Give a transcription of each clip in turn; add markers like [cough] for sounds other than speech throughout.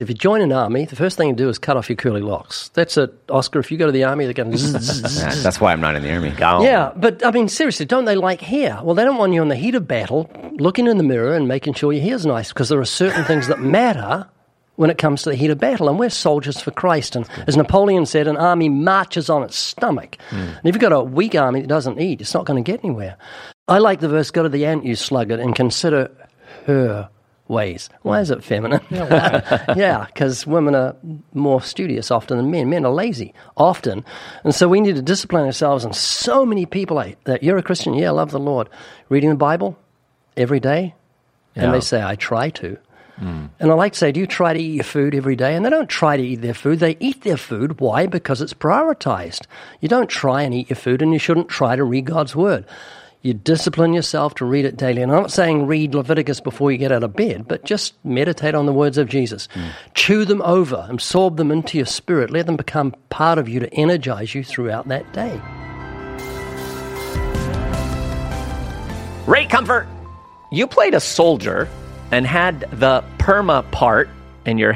If you join an army, the first thing you do is cut off your curly locks. That's it, Oscar. If you go to the army, they're going. That- That's why I'm not in the army. Gone. Yeah, but I mean, seriously, don't they like hair? Well, they don't want you in the heat of battle looking in the mirror and making sure your hair's nice because there are certain things that matter when it comes to the heat of battle. And we're soldiers for Christ. And as Napoleon said, an army marches on its stomach. Hmm. And if you've got a weak army that doesn't eat, it's not going to get anywhere. I like the verse go to the ant, you sluggard, and consider her ways. Why is it feminine? Yeah, because [laughs] women are more studious often than men. Men are lazy often. And so we need to discipline ourselves. And so many people that. You're a Christian? Yeah, I love the Lord. Reading the Bible every day? And they say, I try to. Hmm. And I like to say, do you try to eat your food every day? And they don't try to eat their food. They eat their food. Why? Because it's prioritized. You don't try and eat your food, and you shouldn't try to read God's word. You discipline yourself to read it daily. And I'm not saying read Leviticus before you get out of bed, but just meditate on the words of Jesus. Hmm. Chew them over, absorb them into your spirit. Let them become part of you to energize you throughout that day. Ray Comfort, you played a soldier and had the perma part in your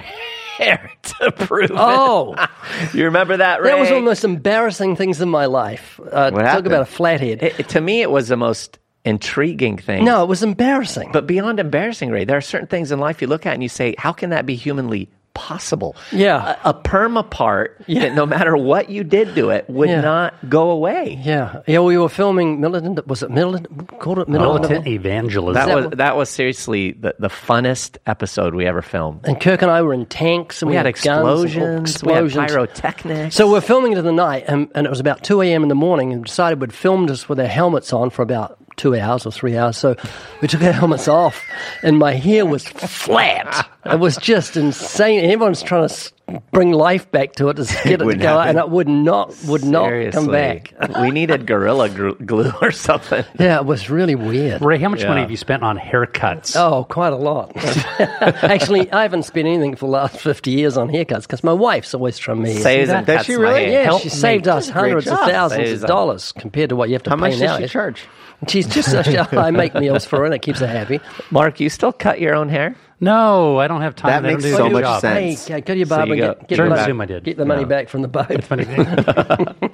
[laughs] to prove Oh, it. [laughs] You remember that, Ray? that was one of the most embarrassing things in my life. Uh, talk happened? about a flathead. It- to me, it was the most intriguing thing. no, it was embarrassing. But beyond embarrassing, Ray, there are certain things in life you look at and you say, how can that be humanly possible? Yeah. A, a perma part that no matter what you did to it would Yeah. not go away. Yeah, yeah. We were filming militant. Was it militant? Called it militant. Militant evangelism. That that was what- that was seriously the, the funnest episode we ever filmed. and Kirk and I were in tanks, and We, we, had guns and explosions, we had pyrotechnics. So we're filming it in the night, and, and it was about two a.m. in the morning, and decided we'd filmed us with our helmets on for about two hours or three hours. So we took our [laughs] helmets off, and my hair was flat. It was just insane. Everyone's trying to bring life back to it to [laughs] get it to go, happen. and it would not would not come back. [laughs] we needed gorilla glue or something. Yeah, it was really weird. Ray, how much money have you spent on haircuts? Oh, quite a lot. Actually, I haven't spent anything for the last 50 years on haircuts because my wife's always trimmed me. Saves that? and Does she really? yeah, help she saved us hundreds of thousands Saves of dollars compared to what you have to How pay much now. does she charge? She's just, such. [laughs] I make meals for her and it keeps her happy. Mark, you still cut your own hair? No, I don't have time. That I don't makes do so much job. sense. Hey, go to your So you and get, get, During the the money, I did. get the money back from the boat. Funny. [laughs]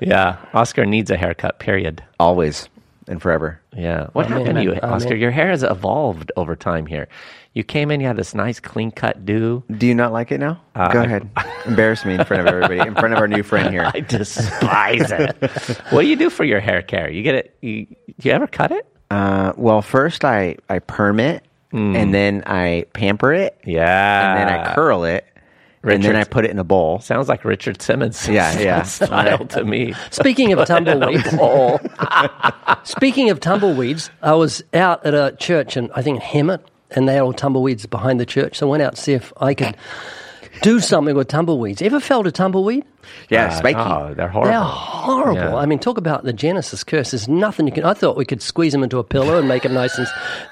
Yeah, Oscar needs a haircut. Period. Always and forever. Yeah. What happened to you, Amen. Oscar? Your hair has evolved over time here. You came in, you had this nice clean cut do. Do you not like it now? Go ahead. Embarrass me in front of everybody, in front of our new friend here. [laughs] I despise it. what do you do for your hair care? You get it? You, you ever cut it? Uh, well, first I, I perm it, and then I pamper it, Yeah. and then I curl it, and then I put it in a bowl. Sounds like Richard Simmons. Yeah, yeah. [laughs] style to me. Speaking of tumbleweeds, [laughs] speaking of tumbleweeds, I was out at a church and I think Hemet, and they are all tumbleweeds behind the church. So I went out to see if I could do something with tumbleweeds. Ever felt a tumbleweed? Yeah, Uh, spiky. Oh, they're horrible. They're horrible. Yeah. I mean, talk about the Genesis curse. There's nothing you can. I thought we could squeeze them into a pillow and make them nice and.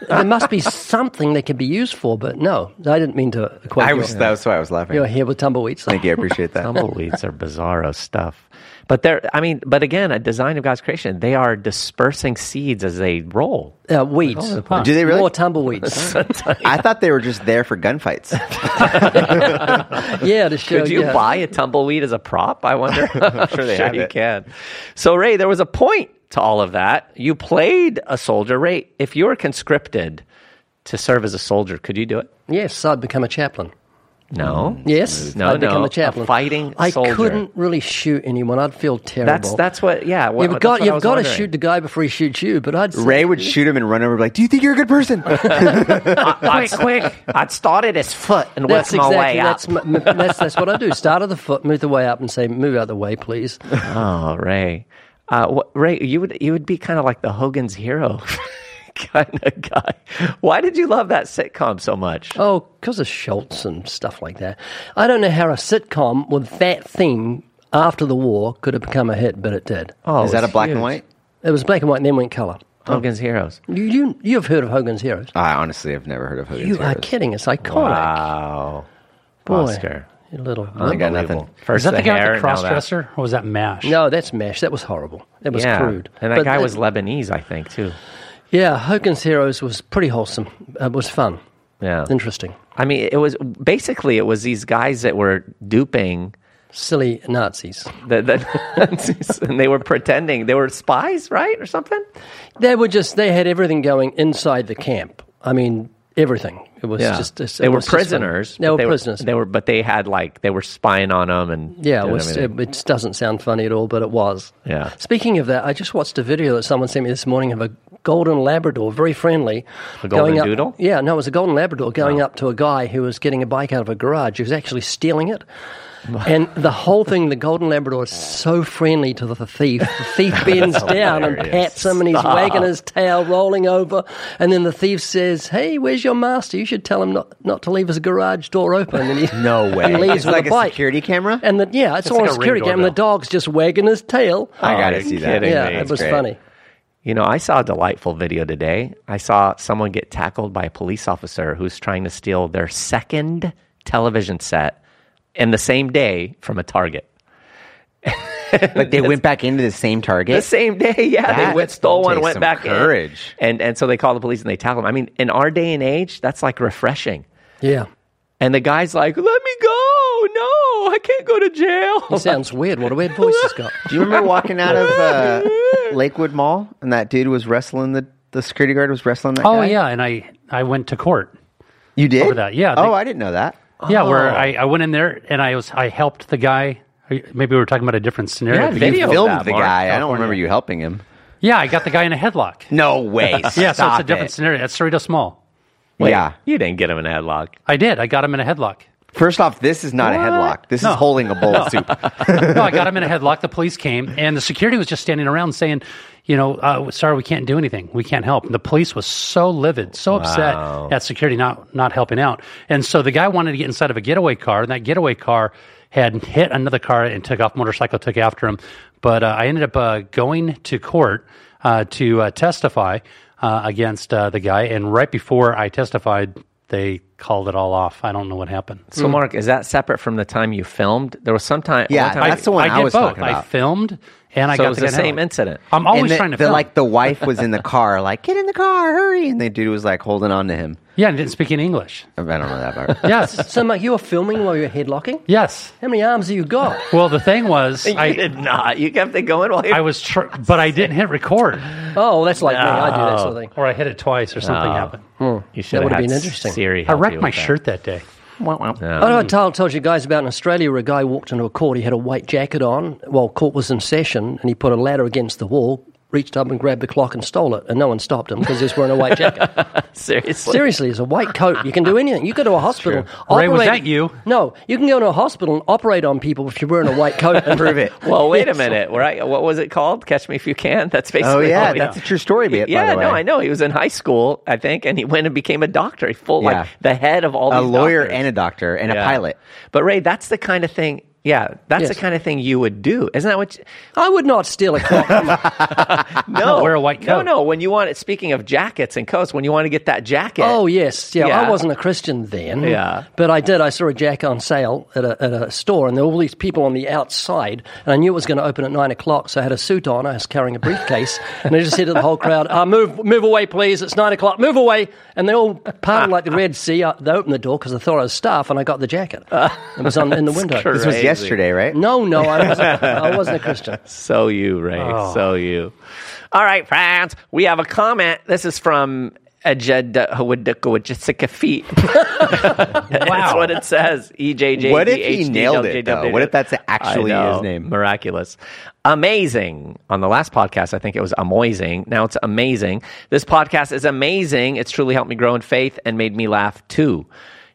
There must be something they could be used for, but no, I didn't mean to equate I your, was, that was why I was laughing. your hair with tumbleweeds. Thank you. I appreciate that. Tumbleweeds are bizarro stuff. But they're, I mean, but again, a design of God's creation, they are dispersing seeds as they roll. Uh, weeds. Do they really? More tumbleweeds. [laughs] I thought they were just there for gunfights. [laughs] yeah, to show. Could you yeah. buy a tumbleweed as a prop? I wonder. [laughs] I'm sure they have you it. can. So, Ray, there was a point to all of that. You played a soldier. Ray, if you were conscripted to serve as a soldier, could you do it? Yes, I'd become a chaplain. No. Yes, No, I'd become no, a chaplain. a fighting I couldn't really shoot anyone. I'd feel terrible. That's that's what. Yeah. What, You've got you've got to shoot the guy before he shoots you. But I'd say, Ray would shoot him and run over, like, "Do you think you're a good person?" [laughs] quick, quick! I'd start at his foot and work That's my exactly way up. that's, m- m- that's that's what I do. Start at the foot, move the way up, and say, "Move out the way, please." Oh, Ray. Uh, what, Ray, you would you would be kind of like the Hogan's Hero [laughs] kind of guy. Why did you love that sitcom so much? Oh, because of Schultz and stuff like that. I don't know how a sitcom with that theme after the war could have become a hit, but it did. Oh, Is that a was black and white? It was black and white, and then went color. Oh. Hogan's Heroes. You you you've heard of Hogan's Heroes? I honestly have never heard of Hogan's Heroes. You are kidding! It's iconic. Wow, Boy, Oscar. you little. I got nothing. Unbelievable. First Is that the, guy with the now cross-dresser, or was that MASH? No, that's Mash. That was horrible. That was Yeah, crude. and that But guy the- was Lebanese, I think, too. Yeah, Hogan's Heroes was pretty wholesome. It was fun. Yeah. Interesting. I mean, it was basically it was these guys that were duping Silly Nazis. the, the [laughs] and they were pretending they were spies, right, or something. They were just, they had everything going inside the camp. I mean, everything. It was just, it they were was just funny. prisoners. They were prisoners. They were, but they had like they were spying on them, and Yeah, it, was, everything. it, it doesn't sound funny at all, but it was. Yeah. Speaking of that, I just watched a video that someone sent me this morning of a golden Labrador, very friendly. A golden going up, doodle? Yeah, no, it was a golden Labrador going up to a guy who was getting a bike out of a garage. He was actually stealing it. [laughs] And the whole thing, the golden Labrador is so friendly to the thief. The thief [laughs] bends down and pats him, and he's wagging his tail, rolling over. And then the thief says, "Hey, where's your master? You should tell him not, not to leave his garage door open." And he, [laughs] No way. He leaves It's with like a a bike. security camera? And the, yeah, it's, It's on like a a security camera. and The dog's just wagging his tail. Oh, I gotta you're see that. yeah, me. it was great. funny. You know, I saw a delightful video today. I saw someone get tackled by a police officer who's trying to steal their second television set in the same day from a Target. [laughs] Like they went back into the same target. The same day, yeah. they went, stole one, went some back courage. in. And, and so they call the police and they tackle them. I mean, in our day and age, that's like refreshing. Yeah. And the guy's like, let me go. No, I can't go to jail. He sounds weird. What a weird voice he's got. Do you remember walking out of uh, [laughs] Lakewood Mall and that dude was wrestling the the security guard was wrestling that Oh guy? yeah, and I I went to court. you did over that, yeah, oh, they- oh, I didn't know that. Yeah, Oh. where I, I went in there and I was I helped the guy. Maybe we were talking about a different scenario. Yeah, video you- Filmed that, the Mark, guy. I don't remember you helping him. yeah, I got the guy in a headlock. No way. [laughs] Yeah, so it's a different it. scenario. That's Cerritos Mall. Yeah. You didn't get him in a headlock. I did. I got him in a headlock. First off, this is not a headlock. This No. is holding a bowl of soup. [laughs] no, I got him in a headlock. The police came, and the security was just standing around saying, "You know, uh, sorry, we can't do anything. We can't help." And the police was so livid, so upset at security not not helping out. And so the guy wanted to get inside of a getaway car, and that getaway car had hit another car and took off. Motorcycle took after him. But uh, I ended up uh, going to court uh, to uh, testify uh, against uh, the guy, and right before I testified. They called it all off. I don't know what happened. So, Mark, is that separate from the time you filmed? There was some time. Yeah, one time that's the one I, did was both. talking I filmed and I So got it was the, the same headlock. incident. I'm always and the, trying to the, film. like the wife was in the [laughs] car, like get in the car, hurry, and the dude was like holding on to him. yeah, and didn't speak any English. I don't know that part. [laughs] Yes, So, Mike, you were filming while you were headlocking? yes. How many arms have you got? [laughs] Well, the thing was, You I did not. You kept it going while you. I was, tr- but I didn't hit record, Oh, that's like me. I do that sort of thing. or I hit it twice, or something Oh. happened. Hmm. you should would've have been had interesting. Siri I wrecked you my shirt that. Shirt that day. I know I told, told you guys about in Australia where a guy walked into a court. He had a white jacket on while court was in session, and he put a ladder against the wall, reached up and grabbed the clock and stole it, and no one stopped him because he was wearing a white jacket. [laughs] Seriously. Seriously, it's a white coat. You can do anything. You go to a hospital. Ray, was operate- that you? No, you can go to a hospital and operate on people if you're wearing a white coat and [laughs] Prove it. Well, wait a minute. Right? What was it called? Catch Me If You Can. [laughs] That's basically. Oh yeah, all he- that's a true story. By yeah, the way. no, I know. He was in high school, I think, and he went and became a doctor. He full Yeah. like the head of all the A these lawyer doctors. and a doctor and Yeah. a pilot. But Ray, that's the kind of thing. Yeah, that's Yes. the kind of thing you would do, isn't that what? You, I would not steal a clock. from a- no, wear a white No, coat. no. no. When you want it, speaking of jackets and coats, when you want to get that jacket. oh yes, yeah, Yeah. I wasn't a Christian then. Yeah. but I did. I saw a jacket on sale at a, at a store, and there were all these people on the outside, and I knew it was going to open at nine o'clock, so I had a suit on. I was carrying a briefcase, [laughs] and I just said to the whole crowd, uh, "Move, move away, please! It's nine o'clock. Move away!" And they all parted like the Red Sea. Uh, They opened the door because they thought I was staff, and I got the jacket. it was on in the [laughs] window. Correct. This was Crazy. yesterday, right? No, no, I wasn't. I [laughs] wasn't a Christian. So you, Ray. Oh. So you. All right, friends. We have a comment. This is from Ejed Feet. [laughs] That's what it says. E J J. What if he nailed it, though? What if that's actually his name? Miraculous. Amazing. On the last podcast, I think it was amazing. Now it's amazing. This podcast is amazing. It's truly helped me grow in faith and made me laugh too.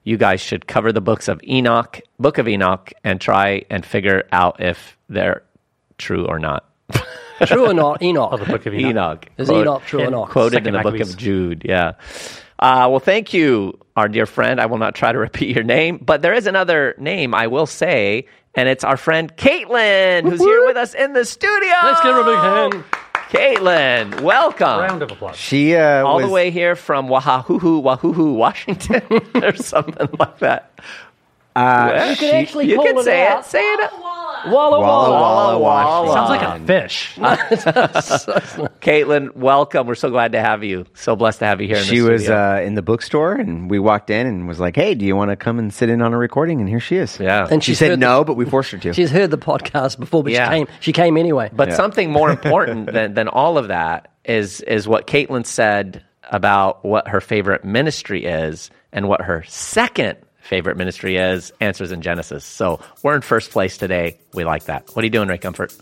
You guys should cover the books of Enoch, Book of Enoch, and try and figure out if they're true or not. [laughs] True or not, Enoch. Oh, the Book of Enoch. Enoch. Is Quote- Enoch true or not? Quoted Second in the book of Jude. Yeah. Uh, well, thank you, our dear friend. I will not try to [laughs] repeat your name, but there is another name I will say, and it's our friend Caitlin, who's here with us in the studio. Let's give her a big hand. Caitlin, welcome. Round of applause. She uh, All was, the way here from Wahahuhu, Wahuhu, Washington, [laughs] or something like that. Uh, You can actually you call can it say out. it. Say it. Walla Walla. Walla Walla Walla. Walla [laughs] Sounds like a fish. Caitlin, welcome. We're so glad to have you. So blessed to have you here. In She the was uh, in the bookstore, and we walked in and was like, "Hey, do you want to come and sit in on a recording?" And here she is. Yeah. And She she's said heard no, but we forced her to. She's heard the podcast before, but Yeah. she came. She came anyway. But Yeah. something more [laughs] important than, than all of that is is what Caitlin said about what her favorite ministry is and what her second favorite ministry is. Answers in Genesis. So we're in first place today. We like that. What are you doing, Ray Comfort?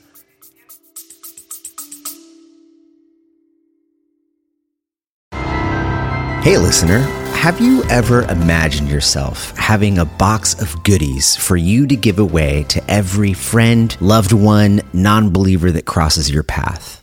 Hey, listener, have you ever imagined yourself having a box of goodies for you to give away to every friend, loved one, non believer that crosses your path?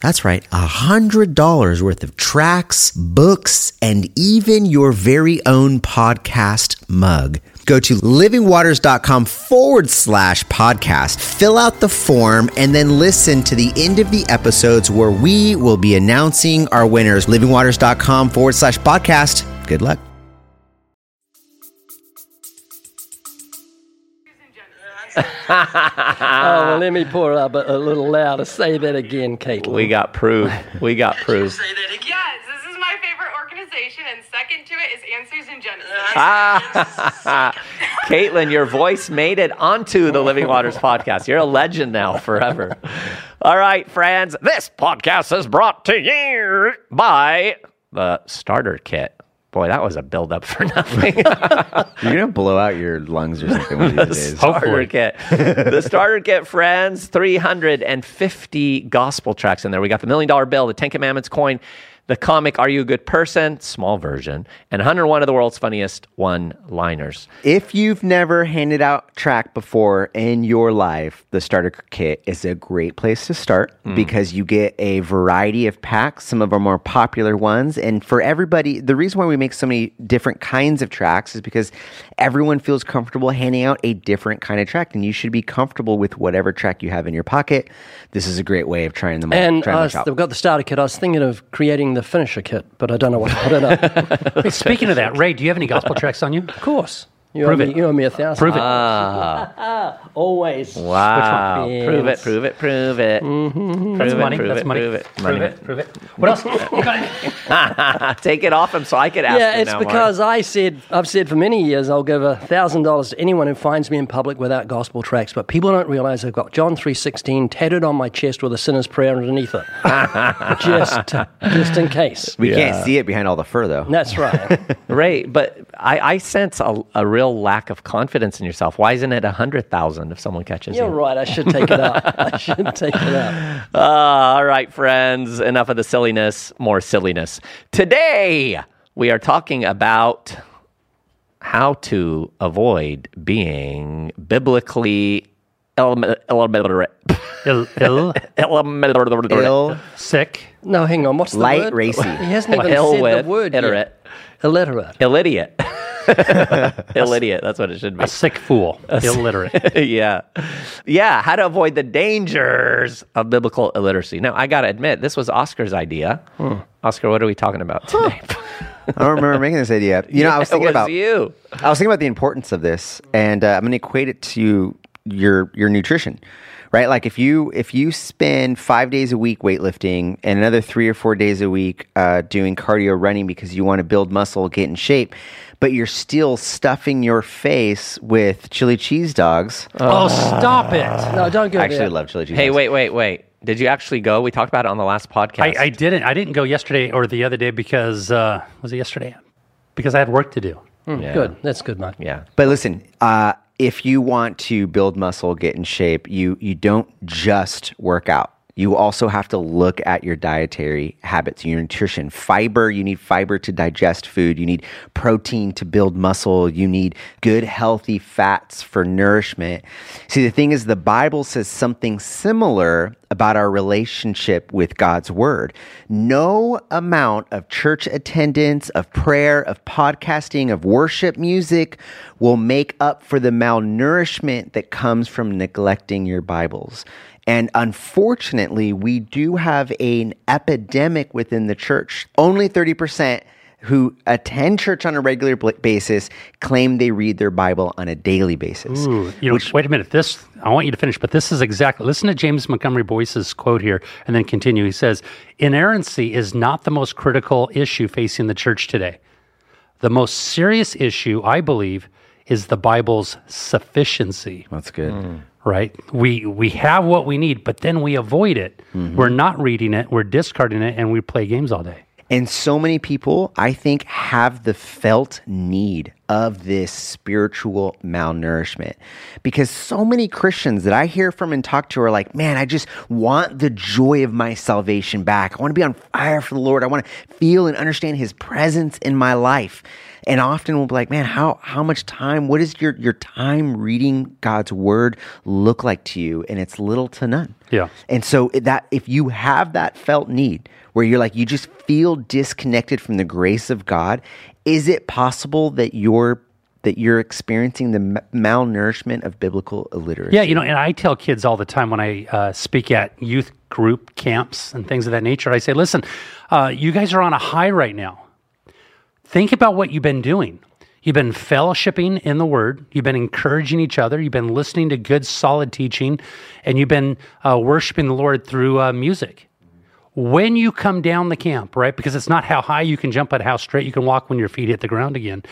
That's right, a hundred dollars worth of tracks, books, and even your very own podcast mug. Go to livingwaters.com forward slash podcast, fill out the form, and then listen to the end of the episodes where we will be announcing our winners. Livingwaters.com forward slash podcast. Good luck. Oh, well, let me pour it up a, a little louder. Say that again, Caitlin. We got proof. We got [laughs] proof. Say that again. Yes, this is my favorite organization, and second to it is Answers in Genesis. Ah, [laughs] Caitlin, your voice made it onto the Living Waters podcast. You're a legend now, forever. All right, friends, this podcast is brought to you by the Starter Kit. Boy, that was a build up for [laughs] nothing. [laughs] You're gonna blow out your lungs or something one of these [laughs] days. starter Hopefully. kit. the starter kit, friends, 350 gospel tracks in there. We got the million dollar bill, the Ten Commandments coin, the comic Are You a Good Person? Small version, and 101 of the world's funniest one liners. If you've never handed out track before in your life, the starter kit is a great place to start hmm. because you get a variety of packs, some of our more popular ones. And for everybody, the reason why we make so many different kinds of tracks is because everyone feels comfortable handing out a different kind of track. And you should be comfortable with whatever track you have in your pocket. This is a great way of trying them all. and trying uh, them out. they've got the starter kit. I was thinking of creating the finisher kit, but I don't know what to put in it. Hey, speaking of that, Ray, do you have any gospel tracks on you? of course. You Prove owe it. Me, you owe me a thousand. Prove it. Ah. [laughs] Always. Wow. Which one? Prove it, prove it, prove it. Mm-hmm, mm-hmm. Prove That's it, money. prove That's it, money. prove it. Prove Money. it. Prove it. What else? You got any- [laughs] Take it off him so I could ask Yeah, it's now, Mark. because I said I've said for many years I'll give a thousand dollars to anyone who finds me in public without gospel tracks, but people don't realize I've got John three sixteen tattooed on my chest with a sinner's prayer underneath it, [laughs] just just in case. we can't see it behind all the fur, though. That's right. Ray, but I, I sense a, a real lack of confidence in yourself. Why isn't it a hundred thousand if someone catches You're you? right. I should take it up. I should take it up. Uh, [laughs] all right, friends. Enough of the silliness, more silliness. Today, we are talking about how to avoid being biblically illiterate. Ill, Ill, Ill, sick. No, hang on. What's the light, word? racy. He hasn't even Ill said with, the word illiterate. Illiterate. Illiterate. [laughs] [laughs] Illiterate. That's what it should be. A sick fool. [laughs] A Illiterate. yeah. Yeah. How to avoid the dangers of biblical illiteracy. Now, I got to admit, this was Oscar's idea. Oscar, what are we talking about today? I don't remember making this idea. You know, I was thinking was about you. I was thinking about the importance of this, and uh, I'm going to equate it to your your nutrition, right? Like if you if you spend five days a week weightlifting and another three or four days a week uh, doing cardio running because you want to build muscle, get in shape, but you're still stuffing your face with chili cheese dogs. oh, stop it. No, don't go I actually there. love chili cheese. Hey, dogs. wait, wait, wait. Did you actually go? We talked about it on the last podcast. I, I didn't. I didn't go yesterday or the other day because uh, was it yesterday? Because I had work to do. Yeah. Good. That's good, Mike. Yeah. But listen, uh, if you want to build muscle, get in shape, you you don't just work out. You also have to look at your dietary habits, your nutrition. Fiber, you need fiber to digest food. You need protein to build muscle. You need good, healthy fats for nourishment. See, the thing is, the Bible says something similar about our relationship with God's Word. No amount of church attendance, of prayer, of podcasting, of worship music will make up for the malnourishment that comes from neglecting your Bibles. And unfortunately, we do have an epidemic within the church. Only 30% who attend church on a regular basis claim they read their Bible on a daily basis. Ooh, you know, wait a minute. This I want you to finish, but this is exactly. Listen to James Montgomery Boice's quote here, and then continue. He says, "Inerrancy is not the most critical issue facing the church today. The most serious issue, I believe, is the Bible's sufficiency." That's good. Hmm. Right? We we have what we need, but then we avoid it. Mm-hmm. We're not reading it, we're discarding it, and we play games all day. And so many people, I think, have the felt need of this spiritual malnourishment because so many Christians that I hear from and talk to are like, man, I just want the joy of my salvation back. I want to be on fire for the Lord. I want to feel and understand his presence in my life. And often we'll be like, man, how, how much time, what does your, your time reading God's word look like to you? And it's little to none. Yeah. And so that if you have that felt need where you're like you just feel disconnected from the grace of God, is it possible that you're that you're experiencing the malnourishment of biblical illiteracy? Yeah, you know, and I tell kids all the time when I uh, speak at youth group camps and things of that nature, I say, listen, uh, you guys are on a high right now. Think about what you've been doing. You've been fellowshipping in the Word. You've been encouraging each other. You've been listening to good, solid teaching, and you've been uh, worshiping the Lord through uh, music. When you come down the camp, right? Because it's not how high you can jump, but how straight you can walk when your feet hit the ground again.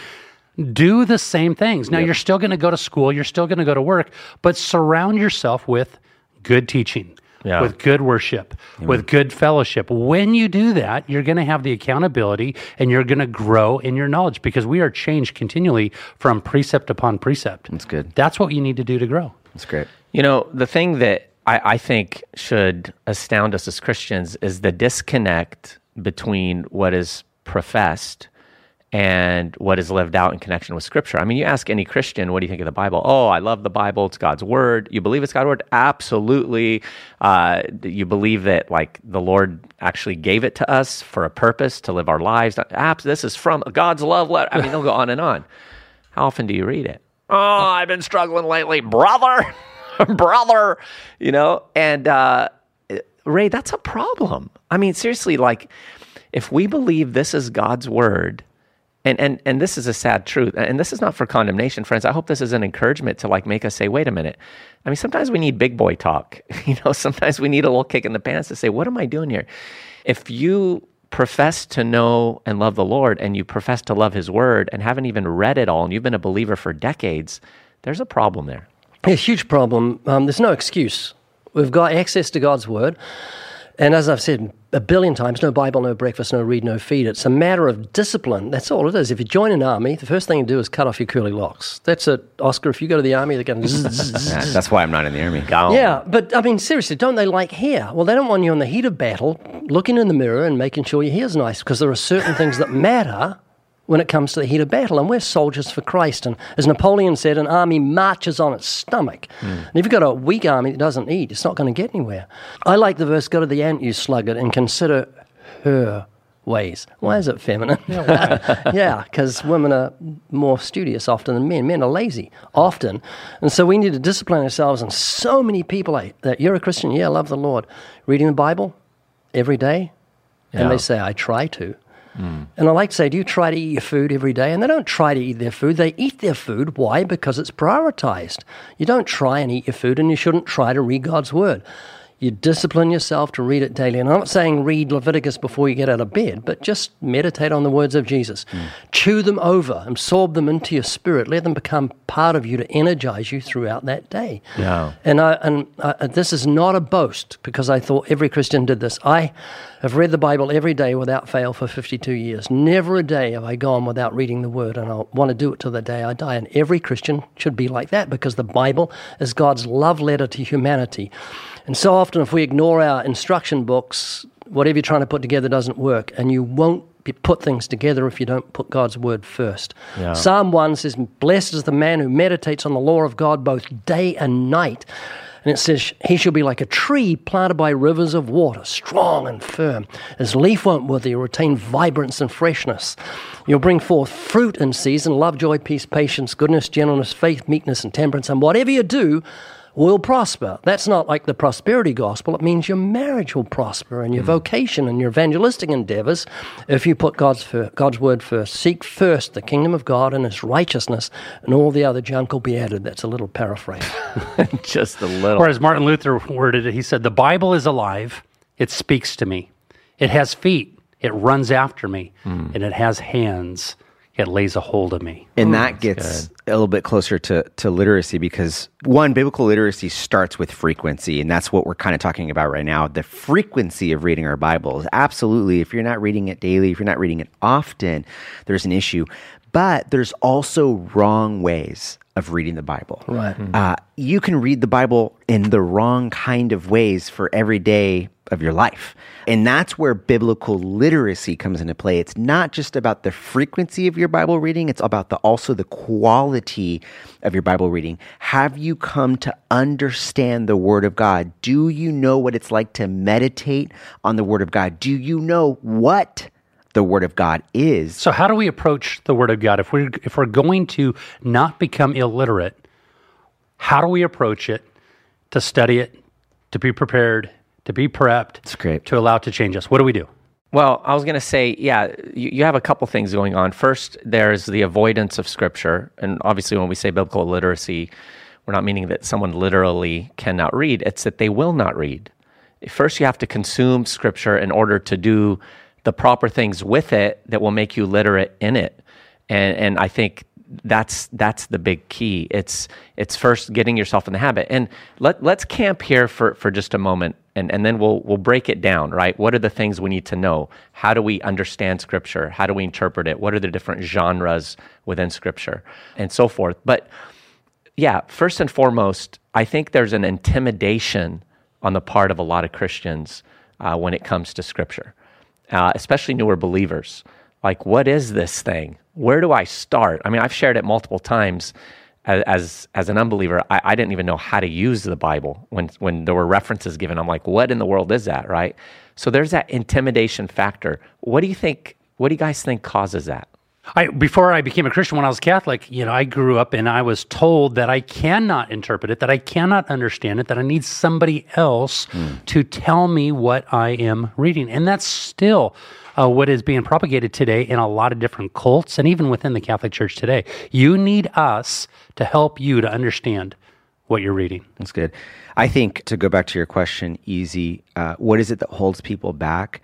Do the same things. Now, you're still going to go to school, you're still going to go to work, but surround yourself with good teaching, Yeah. with good worship, with good fellowship. When you do that, you're going to have the accountability and you're going to grow in your knowledge because we are changed continually from precept upon precept. That's good. That's what you need to do to grow. That's great. You know, the thing that I, I think should astound us as Christians is the disconnect between what is professed and what is lived out in connection with Scripture. I mean, you ask any Christian, what do you think of the Bible? Oh, I love the Bible. It's God's Word. You believe it's God's Word? Absolutely. Uh, you believe that, like, the Lord actually gave it to us for a purpose to live our lives? This is from God's love letter. I mean, they'll go on and on. How often do you read it? Oh, I've been struggling lately, brother, [laughs] brother. You know, and uh, Ray, that's a problem. I mean, seriously, like if we believe this is God's word, and and and this is a sad truth, and this is not for condemnation, friends. I hope this is an encouragement to like make us say, wait a minute. I mean, sometimes we need big boy talk. [laughs] You know, sometimes we need a little kick in the pants to say, what am I doing here? If you profess to know and love the Lord and you profess to love his word and haven't even read it all and you've been a believer for decades, there's a problem there. A huge problem. Um, there's no excuse. We've got access to God's word. And as I've said a billion times, no Bible, no breakfast, no read, no feed. It's a matter of discipline. That's all it is. If you join an army, the first thing you do is cut off your curly locks. That's it. Oscar, if you go to the army, they're going to. Yeah, that's why I'm not in the army. Yeah, but I mean, seriously, don't they like hair? Well, they don't want you in the heat of battle looking in the mirror and making sure your hair's nice because there are certain things that matter when it comes to the heat of battle. And we're soldiers for Christ. And as Napoleon said, an army marches on its stomach. Hmm. And if you've got a weak army that doesn't eat, it's not going to get anywhere. I like the verse go to the ant, you sluggard, and consider her ways. Why is it feminine? Yeah, because [laughs] women are more studious often than men. Men are lazy often. And so we need to discipline ourselves. And so many people like that. You're a Christian, yeah, I love the Lord. Reading the Bible every day. And they say, I try to. And I like to say, do you try to eat your food every day? And they don't try to eat their food. They eat their food. Why? Because it's prioritized. You don't try and eat your food, and you shouldn't try to read God's word. You discipline yourself to read it daily. And I'm not saying read Leviticus before you get out of bed, but just meditate on the words of Jesus. Chew them over, absorb them into your spirit. Let them become part of you to energize you throughout that day. Yeah. And I, and uh, this is not a boast because I thought every Christian did this. I have read the Bible every day without fail for 52 years. Never a day have I gone without reading the Word, and I want to do it till the day I die. And every Christian should be like that because the Bible is God's love letter to humanity. And so often, if we ignore our instruction books, whatever you're trying to put together doesn't work, and you won't put things together if you don't put God's word first. Yeah. Psalm 1 says, Blessed is the man who meditates on the law of God both day and night. And it says, He shall be like a tree planted by rivers of water, strong and firm. His leaf won't wither, you'll retain vibrance and freshness. You'll bring forth fruit in season love, joy, peace, patience, goodness, gentleness, faith, meekness, and temperance. And whatever you do, will prosper. That's not like the prosperity gospel. It means your marriage will prosper and your vocation and your evangelistic endeavors if you put God's, fir- God's word first. Seek first the kingdom of God and his righteousness, and all the other junk will be added. That's a little paraphrase. [laughs] Just a little. Or as Martin Luther worded it, he said, The Bible is alive. It speaks to me. It has feet. It runs after me. Hmm. And it has hands. It lays a hold of me. And that gets a little bit closer to, to literacy because one, biblical literacy starts with frequency. And that's what we're kind of talking about right now. The frequency of reading our Bibles. Absolutely. If you're not reading it daily, if you're not reading it often, there's an issue. But there's also wrong ways of reading the Bible. Right. Uh, you can read the Bible in the wrong kind of ways for every day of your life. And that's where biblical literacy comes into play. It's not just about the frequency of your Bible reading, it's about the also the quality of your Bible reading. Have you come to understand the word of God? Do you know what it's like to meditate on the word of God? Do you know what the word of God is? So, how do we approach the Word of God? If we're, if we're going to not become illiterate, how do we approach it to study it, to be prepared, to be prepped, It's great. to allow it to change us? What do we do? Well, I was going to say, yeah, you, you have a couple things going on. First, there's the avoidance of scripture. And obviously, when we say biblical literacy, we're not meaning that someone literally cannot read, it's that they will not read. First, you have to consume scripture in order to do the proper things with it that will make you literate in it. And, and I think that's that's the big key. It's it's first getting yourself in the habit. And let let's camp here for, for just a moment and, and then we'll we'll break it down, right? What are the things we need to know? How do we understand scripture? How do we interpret it? What are the different genres within scripture? And so forth. But yeah, first and foremost, I think there's an intimidation on the part of a lot of Christians uh, when it comes to scripture, uh, especially newer believers. Like, what is this thing? Where do I start? I mean, I've shared it multiple times. As as, as an unbeliever, I, I didn't even know how to use the Bible when when there were references given. I'm like, what in the world is that, right? So there's that intimidation factor. What do you think? What do you guys think causes that? I, before I became a Christian, when I was Catholic, you know, I grew up and I was told that I cannot interpret it, that I cannot understand it, that I need somebody else to tell me what I am reading. And that's still uh, what is being propagated today in a lot of different cults and even within the Catholic Church today. You need us to help you to understand what you're reading. That's good. I think to go back to your question, easy. Uh, what is it that holds people back?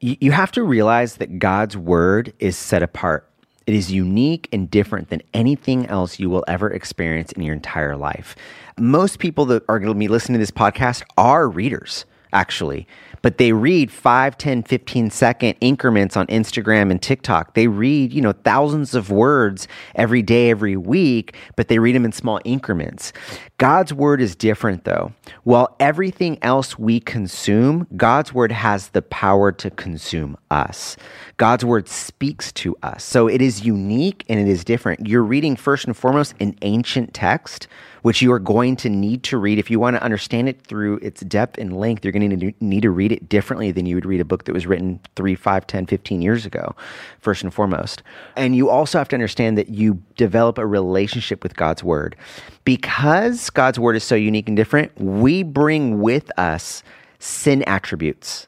You, you have to realize that God's word is set apart. It is unique and different than anything else you will ever experience in your entire life. Most people that are going to be listening to this podcast are readers, actually, but they read 5, 10, 15 second increments on Instagram and TikTok. They read, you know, thousands of words every day, every week, but they read them in small increments. God's word is different though. While everything else we consume, God's word has the power to consume us. God's word speaks to us. So it is unique and it is different. You're reading first and foremost an ancient text, which you are going to need to read. If you want to understand it through its depth and length, you're going to need to read it differently than you would read a book that was written 3, 5, 10, 15 years ago, first and foremost. And you also have to understand that you develop a relationship with God's word. Because God's word is so unique and different, we bring with us sin attributes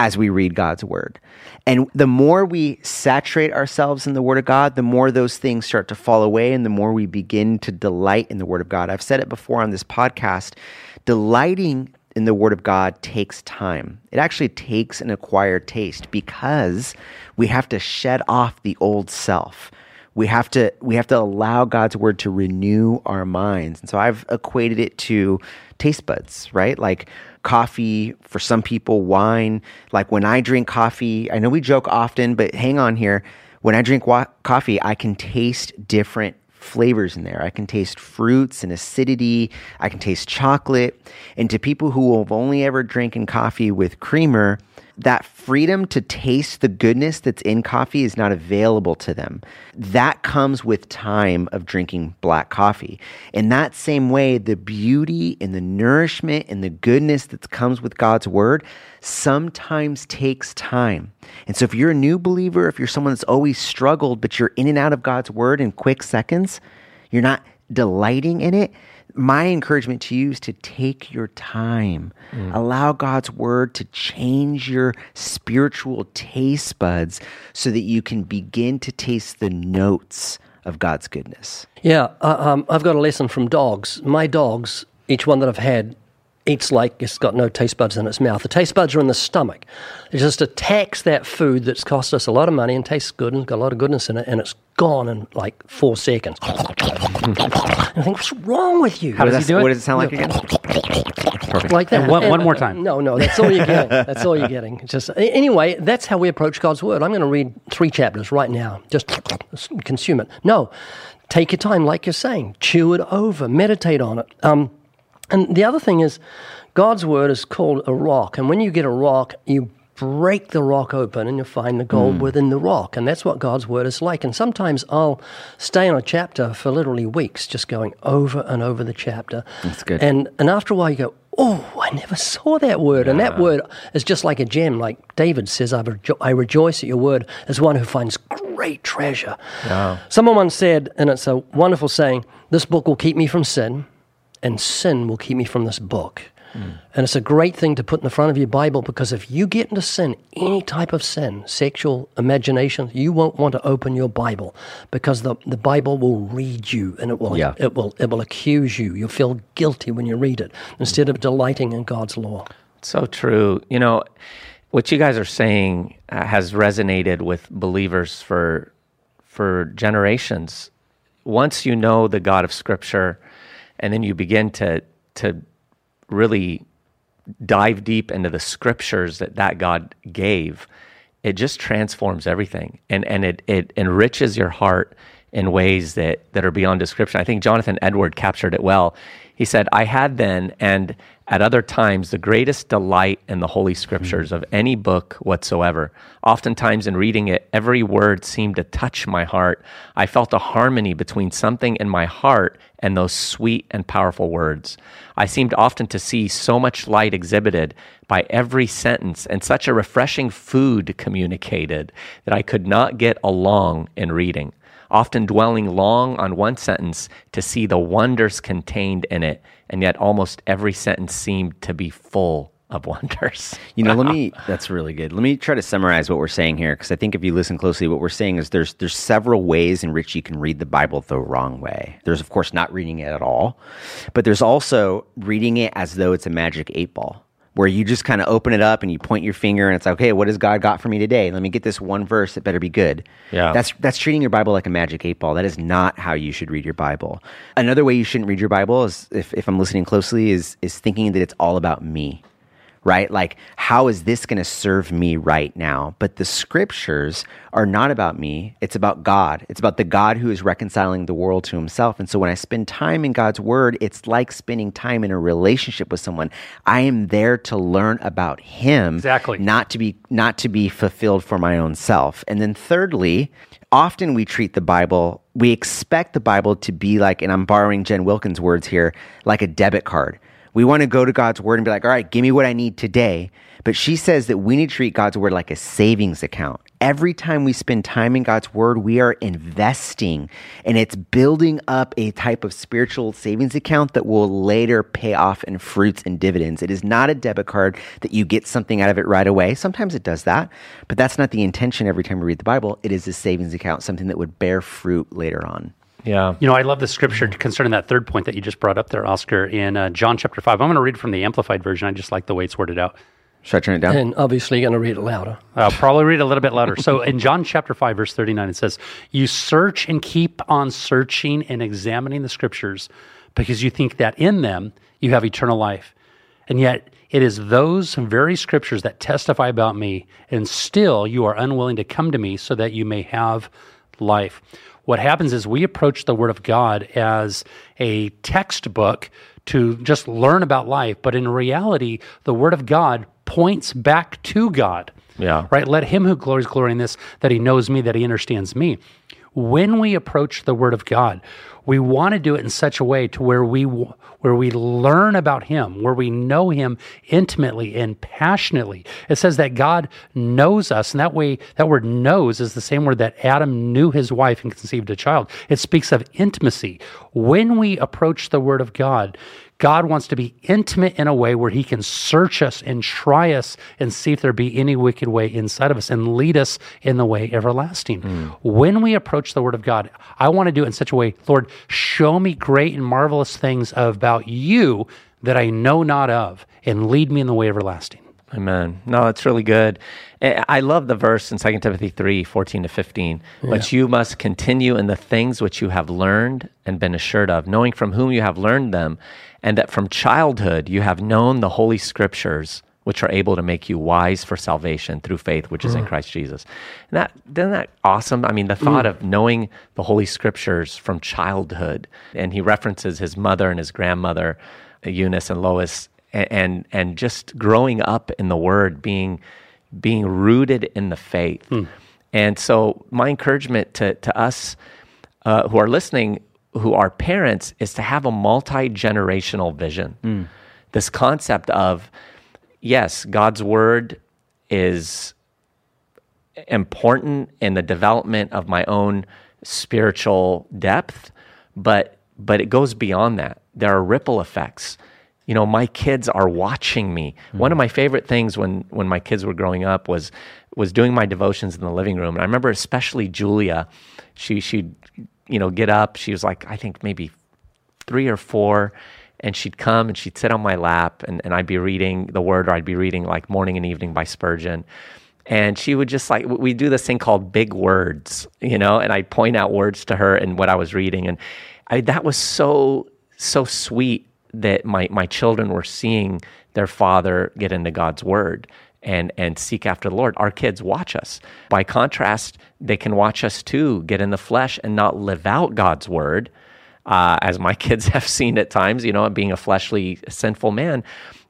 as we read God's word. And the more we saturate ourselves in the word of God, the more those things start to fall away and the more we begin to delight in the word of God. I've said it before on this podcast delighting in the word of God takes time. It actually takes an acquired taste because we have to shed off the old self we have to we have to allow God's word to renew our minds. And so I've equated it to taste buds, right? Like coffee for some people, wine. Like when I drink coffee, I know we joke often, but hang on here. When I drink wa- coffee, I can taste different flavors in there. I can taste fruits and acidity. I can taste chocolate. And to people who have only ever drinking coffee with creamer, that freedom to taste the goodness that's in coffee is not available to them. That comes with time of drinking black coffee. In that same way, the beauty and the nourishment and the goodness that comes with God's word sometimes takes time. And so if you're a new believer, if you're someone that's always struggled, but you're in and out of God's word in quick seconds, you're not delighting in it, my encouragement to you is to take your time. Allow God's word to change your spiritual taste buds so that you can begin to taste the notes of God's goodness. Yeah, uh, um, I've got a lesson from dogs. My dogs, each one that I've had, eats like it's got no taste buds in its mouth. The taste buds are in the stomach. It just attacks that food that's cost us a lot of money and tastes good and got a lot of goodness in it, and it's gone in like four seconds. [laughs] I think, what's wrong with you? How does What he do it? What does it sound like again? like that. And one- one more time. No, no, that's all you're getting. That's all you're getting. It's Just anyway, that's how we approach God's word. I'm going to read three chapters right now. Just consume it. No, take your time, like you're saying. Chew it over. Meditate on it. Um, and the other thing is, God's word is called a rock, and when you get a rock, you break the rock open and you find the gold hmm. within the rock. And that's what God's word is like. And sometimes I'll stay on a chapter for literally weeks, just going over and over the chapter. That's good. And and after a while you go, Oh, I never saw that word. And that word is just like a gem. Like David says, I, rejo- I rejoice at your word as one who finds great treasure. Someone once said, and it's a wonderful saying, this book will keep me from sin, and sin will keep me from this book. And it's a great thing to put in the front of your Bible because if you get into sin, any type of sin, sexual imagination, you won't want to open your Bible because the, the Bible will read you and it will Yeah. it will it will accuse you. You'll feel guilty when you read it instead of delighting in God's law. So true. You know, what you guys are saying uh, has resonated with believers for for generations. Once you know the God of Scripture, and then you begin to to really dive deep into the scriptures that that God gave, it just transforms everything, and and it it enriches your heart in ways that that are beyond description. I think Jonathan Edward captured it well. He said, "I had then and at other times the greatest delight in the holy scriptures mm-hmm. of any book whatsoever. Oftentimes in reading it, every word seemed to touch my heart. I felt a harmony between something in my heart and those sweet and powerful words. I seemed often to see so much light exhibited by every sentence and such a refreshing food communicated that I could not get along in reading, often dwelling long on one sentence to see the wonders contained in it, and yet almost every sentence seemed to be full of wonders. [laughs] You know, let me. [laughs] That's really good. Let me try to summarize what we're saying here, because I think if you listen closely, what we're saying is there's there's several ways in which you can read the Bible the wrong way. There's of course not reading it at all, but there's also reading it as though it's a magic eight ball, where you just kind of open it up and you point your finger and it's like, okay, what has God got for me today? Let me get this one verse. It better be good. Yeah. That's that's treating your Bible like a magic eight ball. That is not how you should read your Bible. Another way you shouldn't read your Bible is if, if I'm listening closely is is thinking that it's all about me right? Like, how is this going to serve me right now? But the scriptures are not about me. It's about God. It's about the God who is reconciling the world to himself. And so when I spend time in God's word, it's like spending time in a relationship with someone. I am there to learn about him. Exactly. Not to be, not to be fulfilled for my own self. And then thirdly, often we treat the Bible, we expect the Bible to be like, and I'm borrowing Jen Wilkin's words here, like a debit card. We want to go to God's word and be like, all right, give me what I need today. But she says that we need to treat God's word like a savings account. Every time we spend time in God's word, we are investing and it's building up a type of spiritual savings account that will later pay off in fruits and dividends. It is not a debit card that you get something out of it right away. Sometimes it does that, but that's not the intention every time we read the Bible. It is a savings account, something that would bear fruit later on. Yeah. You know, I love the scripture concerning that third point that you just brought up there, Oscar, in uh, John chapter 5. I'm going to read from the Amplified version. I just like the way it's worded out. Should I turn it down? And obviously, you're going to read it louder. I'll probably read a little bit louder. So in John chapter 5, verse 39, it says, You search and keep on searching and examining the scriptures because you think that in them you have eternal life. And yet it is those very scriptures that testify about me, and still you are unwilling to come to me so that you may have life. What happens is we approach the Word of God as a textbook to just learn about life. But in reality, the Word of God points back to God. Yeah. Right? Let him who glories glory in this, that he knows me, that he understands me. When we approach the Word of God, we want to do it in such a way to where we where we learn about him where we know him intimately and passionately. It says that god knows us and that way that word knows is the same word that adam knew his wife and conceived a child. It speaks of intimacy. When we approach the word of god God wants to be intimate in a way where He can search us and try us and see if there be any wicked way inside of us and lead us in the way everlasting. Mm. When we approach the Word of God, I want to do it in such a way, Lord, show me great and marvelous things about you that I know not of and lead me in the way everlasting. Amen. No, it's really good. I love the verse in 2 Timothy 3 14 to 15. Yeah. But you must continue in the things which you have learned and been assured of, knowing from whom you have learned them, and that from childhood you have known the Holy Scriptures, which are able to make you wise for salvation through faith, which is in mm. Christ Jesus. And that, isn't that awesome? I mean, the thought mm. of knowing the Holy Scriptures from childhood. And he references his mother and his grandmother, Eunice and Lois, and and just growing up in the Word, being being rooted in the faith. Mm. And so, my encouragement to to us uh, who are listening, who are parents, is to have a multi generational vision. Mm. This concept of yes, God's Word is important in the development of my own spiritual depth, but but it goes beyond that. There are ripple effects you know, my kids are watching me. Mm-hmm. One of my favorite things when when my kids were growing up was was doing my devotions in the living room. And I remember especially Julia, she she'd you know get up. She was like I think maybe three or four, and she'd come and she'd sit on my lap, and, and I'd be reading the Word, or I'd be reading like Morning and Evening by Spurgeon. And she would just like we do this thing called big words, you know, and I'd point out words to her and what I was reading, and I, that was so so sweet that my, my children were seeing their father get into God's word and, and seek after the Lord. Our kids watch us. By contrast, they can watch us too get in the flesh and not live out God's word, uh, as my [laughs] kids have seen at times, you know, being a fleshly, sinful man.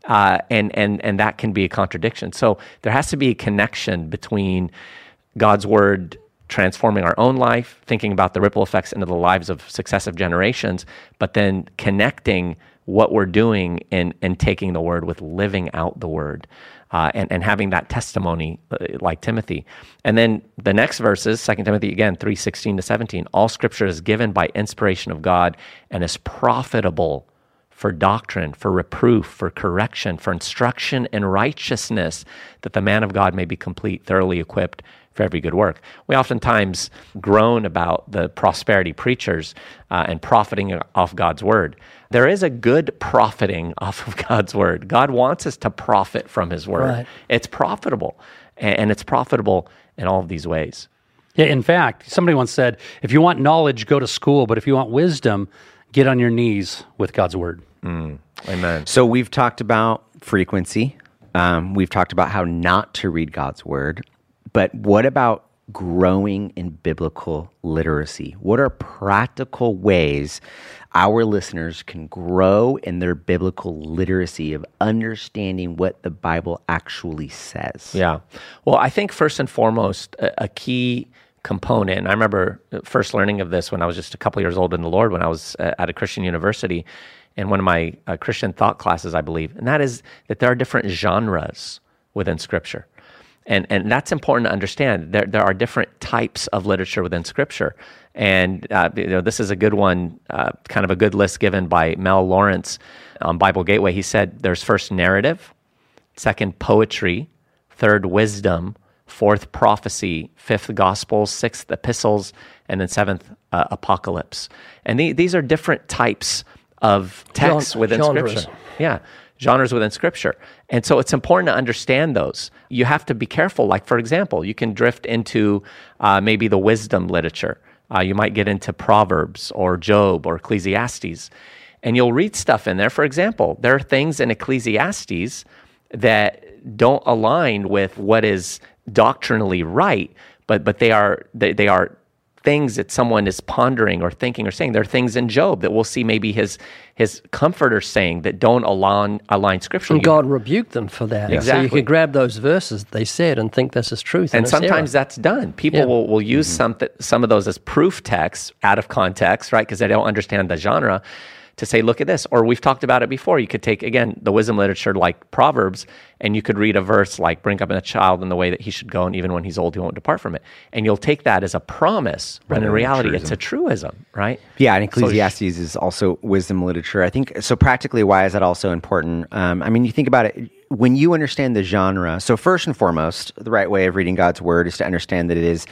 Uh, and, and, and that can be a contradiction. So there has to be a connection between God's word transforming our own life, thinking about the ripple effects into the lives of successive generations, but then connecting what we're doing and, and taking the word with living out the word uh, and, and having that testimony uh, like Timothy. And then the next verses, 2 Timothy again, 3 16 to 17. All scripture is given by inspiration of God and is profitable for doctrine, for reproof, for correction, for instruction in righteousness, that the man of God may be complete, thoroughly equipped for every good work. We oftentimes groan about the prosperity preachers uh, and profiting off God's word. There is a good profiting [laughs] off of God's word. God wants us to profit from his word. Right. It's profitable, and it's profitable in all of these ways. Yeah, in fact, somebody once said, if you want knowledge, go to school, but if you want wisdom, get on your knees with God's word. Mm, amen. So we've talked about frequency. Um, we've talked about how not to read God's word. But what about growing in biblical literacy? What are practical ways our listeners can grow in their biblical literacy of understanding what the Bible actually says? Yeah. Well, I think first and foremost, a, a key component, and I remember first learning of this when I was just a couple years old in the Lord, when I was uh, at a Christian university in one of my uh, Christian thought classes, I believe, and that is that there are different genres within Scripture. And, and that's important to understand. There, there are different types of literature within Scripture. And uh, you know, this is a good one, uh, kind of a good list given by Mel Lawrence on Bible Gateway. He said there's first narrative, second poetry, third wisdom, fourth prophecy, fifth gospels, sixth epistles, and then seventh uh, apocalypse. And the, these are different types of texts Gen- within genres. Scripture. Yeah genres within scripture. And so it's important to understand those. You have to be careful. Like, for example, you can drift into uh, maybe the wisdom literature. Uh, you might get into Proverbs or Job or Ecclesiastes. And you'll read stuff in there. For example, there are things in Ecclesiastes that don't align with what is doctrinally right, but, but they, are, they, they are things that someone is pondering or thinking or saying. There are things in Job that we'll see maybe his his comforter saying that don't align align scripture. And God rebuked them for that. So you Exactly. could grab those verses they said and think this is truth. and it's sometimes error. that's done. People Yeah. will, will use mm-hmm. some th- some of those as proof texts out of context, right? Because they don't understand the genre. To say, look at this, or we've talked about it before. You could take again the wisdom literature like Proverbs, and you could read a verse like "Bring up a child in the way that he should go, and even when he's old, he won't depart from it." And you'll take that as a promise, when in reality, it's a truism, right? Yeah, and So- Ecclesiastes is also wisdom literature. I think so. Practically, why is that also important? Um, I mean, you think about it when you understand the genre. So, first and foremost, the right way of reading God's word is to understand that it is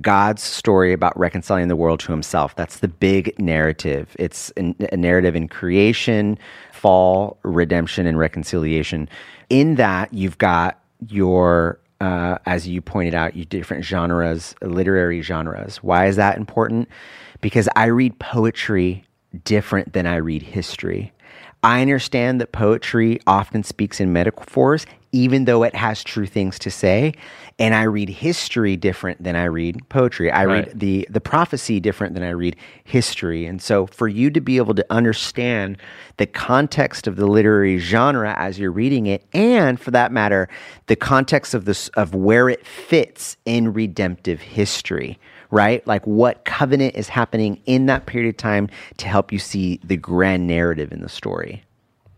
God's story about reconciling the world to Himself. That's the big narrative. It's a, narrative in creation, fall, redemption, and reconciliation. In that, you've got your uh, as you pointed out, your different genres, literary genres. Why is that important? Because I read poetry different than I read history. I understand that poetry often speaks in metaphors, even though it has true things to say. And I read history different than I read poetry. I Right. read the the prophecy different than I read history. And so for you to be able to understand the context of the literary genre as you're reading it, and for that matter, the context of this of where it fits in redemptive history, right? Like what covenant is happening in that period of time to help you see the grand narrative in the story.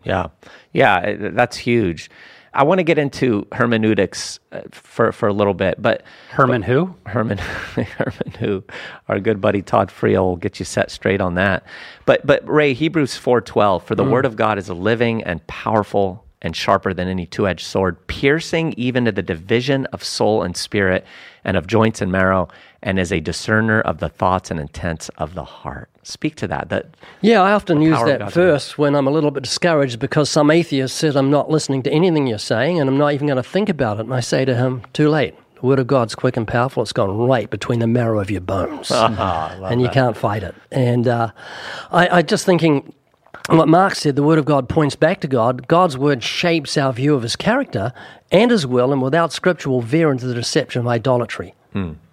Yeah, yeah, that's huge. I want to get into hermeneutics uh, for for a little bit, but Herman who? Herman, [laughs] Herman, who our good buddy Todd Friel will get you set straight on that. But but Ray, Hebrews four twelve, for the word of God is a living and powerful and sharper than any two edged sword, piercing even to the division of soul and spirit, and of joints and marrow, and is a discerner of the thoughts and intents of the heart. Speak to that. That Yeah, I often use that verse when I'm a little bit discouraged because some atheist says I'm not listening to anything you're saying and I'm not even going to think about it. And I say to him, too late. The word of God's quick and powerful. It's gone right between the marrow of your bones. [laughs] and you can't fight it. And uh, I, I just thinking what Mark said, the word of God points back to God. God's word shapes our view of his character and his will, and without scripture will veer into the deception of idolatry.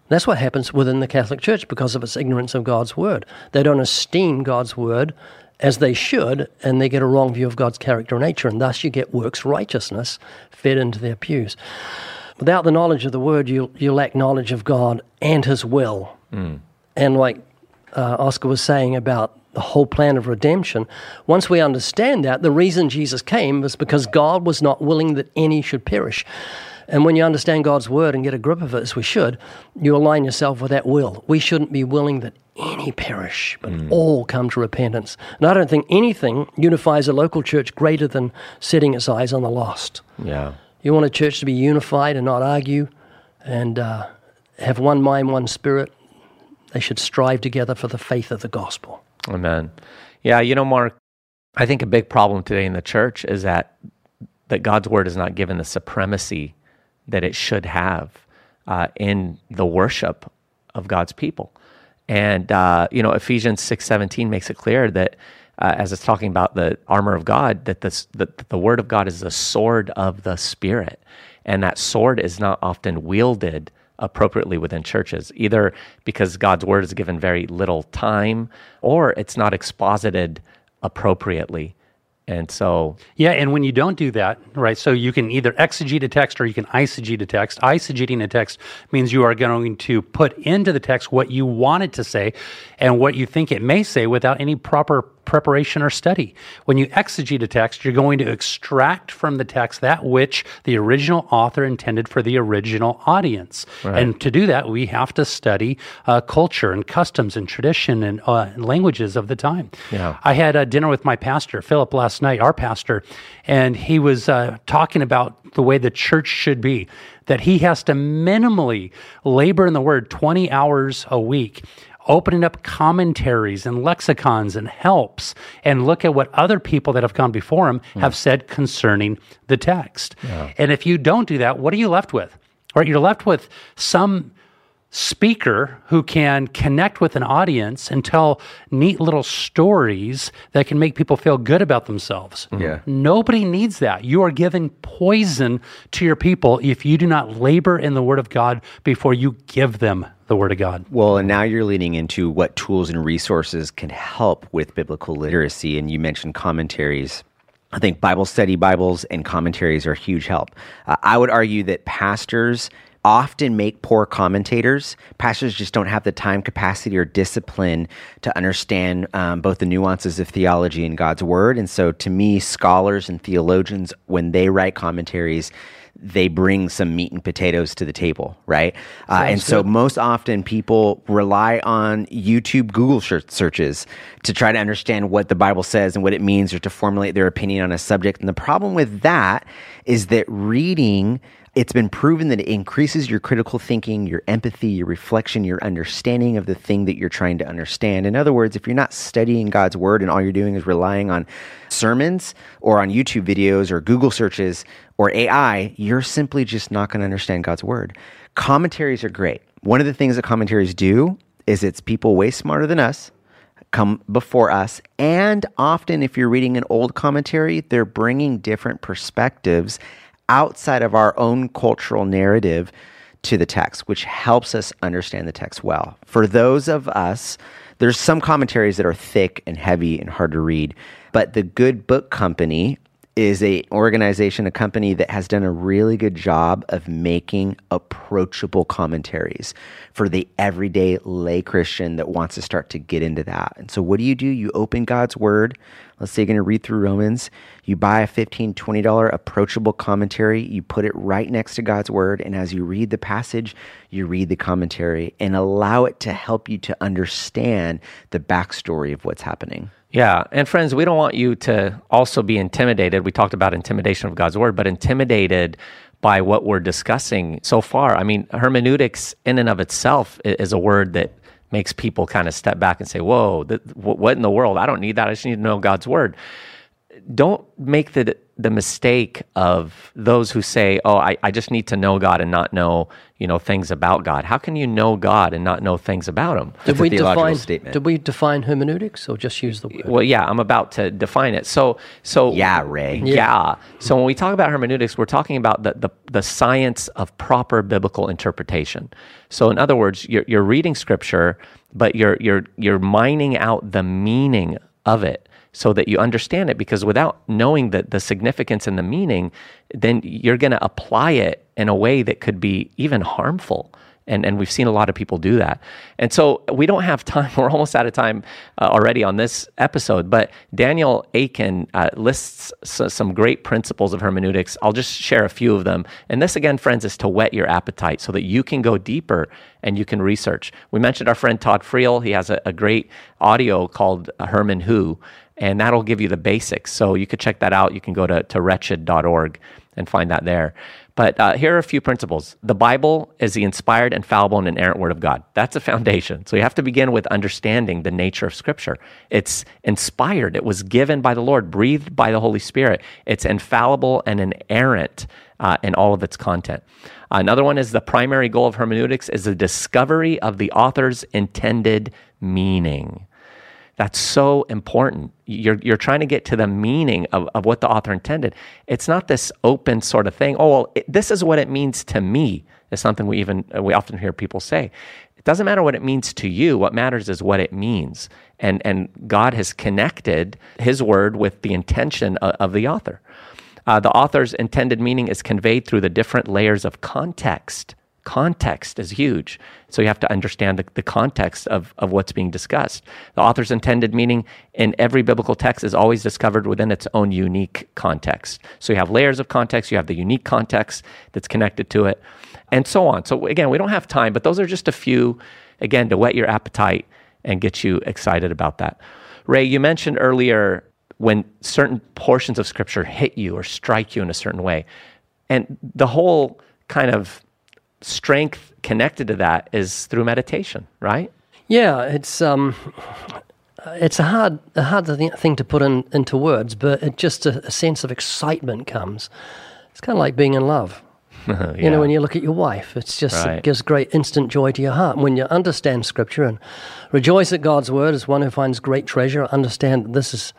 That's what happens within the Catholic Church because of its ignorance of God's word. They don't esteem God's word as they should, and they get a wrong view of God's character and nature, and thus you get works righteousness fed into their pews. Without the knowledge of the word, you, you lack knowledge of God and his will. And like uh, Oscar was saying about the whole plan of redemption, once we understand that, the reason Jesus came was because God was not willing that any should perish. And when you understand God's word and get a grip of it, as we should, you align yourself with that will. We shouldn't be willing that any perish, but all come to repentance. And I don't think anything unifies a local church greater than setting its eyes on the lost. yeah. You want a church to be unified and not argue and uh, have one mind, one spirit. They should strive together for the faith of the gospel. Amen. Yeah, you know, Mark, I think a big problem today in the church is that that God's word is not given the supremacy that it should have uh, in the worship of God's people. And uh, you know, Ephesians six seventeen makes it clear that uh, as it's talking about the armor of God, that this that the word of God is the sword of the spirit, and that sword is not often wielded appropriately within churches, either because God's word is given very little time or it's not exposited appropriately. And so, Yeah, and when you don't do that, right, so you can either exegete a text or you can eisegete a text. Eisegeting a text means you are going to put into the text what you want it to say and what you think it may say without any proper preparation or study. When you exegete a text, you're going to extract from the text that which the original author intended for the original audience. And to do that, we have to study uh, culture and customs and tradition and uh, languages of the time. Yeah. I had a dinner with my pastor, Philip, last night, our pastor, and he was uh, talking about the way the church should be. That he has to minimally labor in the word 20 hours a week, opening up commentaries and lexicons and helps, and look at what other people that have gone before him hmm. have said concerning the text. And if you don't do that, what are you left with? Right? You're left with some speaker who can connect with an audience and tell neat little stories that can make people feel good about themselves. Mm-hmm. Yeah. Nobody needs that. You are giving poison to your people if you do not labor in the Word of God before you give them the Word of God. Well, and now you're leading into what tools and resources can help with biblical literacy. And you mentioned commentaries. I think Bible study Bibles and commentaries are a huge help. Uh, I would argue that pastors often make poor commentators. Pastors just don't have the time, capacity, or discipline to understand um, both the nuances of theology and God's word. And so, to me, scholars and theologians, when they write commentaries, they bring some meat and potatoes to the table, right? Uh, and so, most often, people rely on YouTube Google searches to try to understand what the Bible says and what it means or to formulate their opinion on a subject. And the problem with that is that reading it's been proven that it increases your critical thinking, your empathy, your reflection, your understanding of the thing that you're trying to understand. In other words, if you're not studying God's word and all you're doing is relying on sermons or on YouTube videos or Google searches or AI, you're simply just not going to understand God's word. Commentaries are great. One of the things that commentaries do is it's people way smarter than us come before us. And often, if you're reading an old commentary, they're bringing different perspectives outside of our own cultural narrative to the text, which helps us understand the text well. For those of us, there's some commentaries that are thick and heavy and hard to read, but the Good Book Company is a organization, a company that has done a really good job of making approachable commentaries for the everyday lay Christian that wants to start to get into that. And so what do you do? You open God's word. Let's say you're going to read through Romans. You buy a $15, $20 approachable commentary. You put it right next to God's word. And as you read the passage, you read the commentary and allow it to help you to understand the backstory of what's happening. Yeah. And friends, we don't want you to also be intimidated. We talked about intimidation of God's word, but intimidated by what we're discussing so far. I mean, hermeneutics in and of itself is a word that makes people kind of step back and say, Whoa, th- what in the world? I don't need that. I just need to know God's word. Don't make the the mistake of those who say, "Oh, I, I just need to know God and not know, you know, things about God." How can you know God and not know things about Him? Did That's we define? statement. Did we define hermeneutics or just use the word? Well, yeah, I'm about to define it. So, so Yeah, Ray. Yeah. So when we talk about hermeneutics, we're talking about the, the, the science of proper biblical interpretation. So, in other words, you're, you're reading scripture, but you're you're you're mining out the meaning of it so that you understand it because without knowing the, the significance and the meaning, then you're going to apply it in a way that could be even harmful. And, and we've seen a lot of people do that. And so we don't have time. [laughs] We're almost out of time uh, already on this episode. But Daniel Akin uh, lists s- some great principles of hermeneutics. I'll just share a few of them. And this, again, friends, is to whet your appetite so that you can go deeper and you can research. We mentioned our friend Todd Friel. He has a, a great audio called Herman Who and that'll give you the basics. So you could check that out. You can go to, to wretched.org and find that there. But uh, here are a few principles. The Bible is the inspired, infallible, and inerrant Word of God. That's a foundation. So you have to begin with understanding the nature of Scripture. It's inspired, it was given by the Lord, breathed by the Holy Spirit. It's infallible and inerrant uh, in all of its content. Another one is the primary goal of hermeneutics is the discovery of the author's intended meaning. That's so important. You're, you're trying to get to the meaning of, of what the author intended. It's not this open sort of thing. Oh, well, it, this is what it means to me. Is something we even we often hear people say. It doesn't matter what it means to you. What matters is what it means. And and God has connected His word with the intention of, of the author. Uh, the author's intended meaning is conveyed through the different layers of context context is huge. So you have to understand the, the context of, of what's being discussed. The author's intended meaning in every biblical text is always discovered within its own unique context. So you have layers of context, you have the unique context that's connected to it, and so on. So again, we don't have time, but those are just a few, again, to whet your appetite and get you excited about that. Ray, you mentioned earlier when certain portions of scripture hit you or strike you in a certain way. And the whole kind of strength connected to that is through meditation, right? Yeah, it's um, it's a hard a hard thing to put in, into words, but it just a, a sense of excitement comes. It's kind of like being in love. [laughs] You know, when you look at your wife, it's just Right. it gives great instant joy to your heart. When you understand Scripture and rejoice at God's word as one who finds great treasure, understand that this is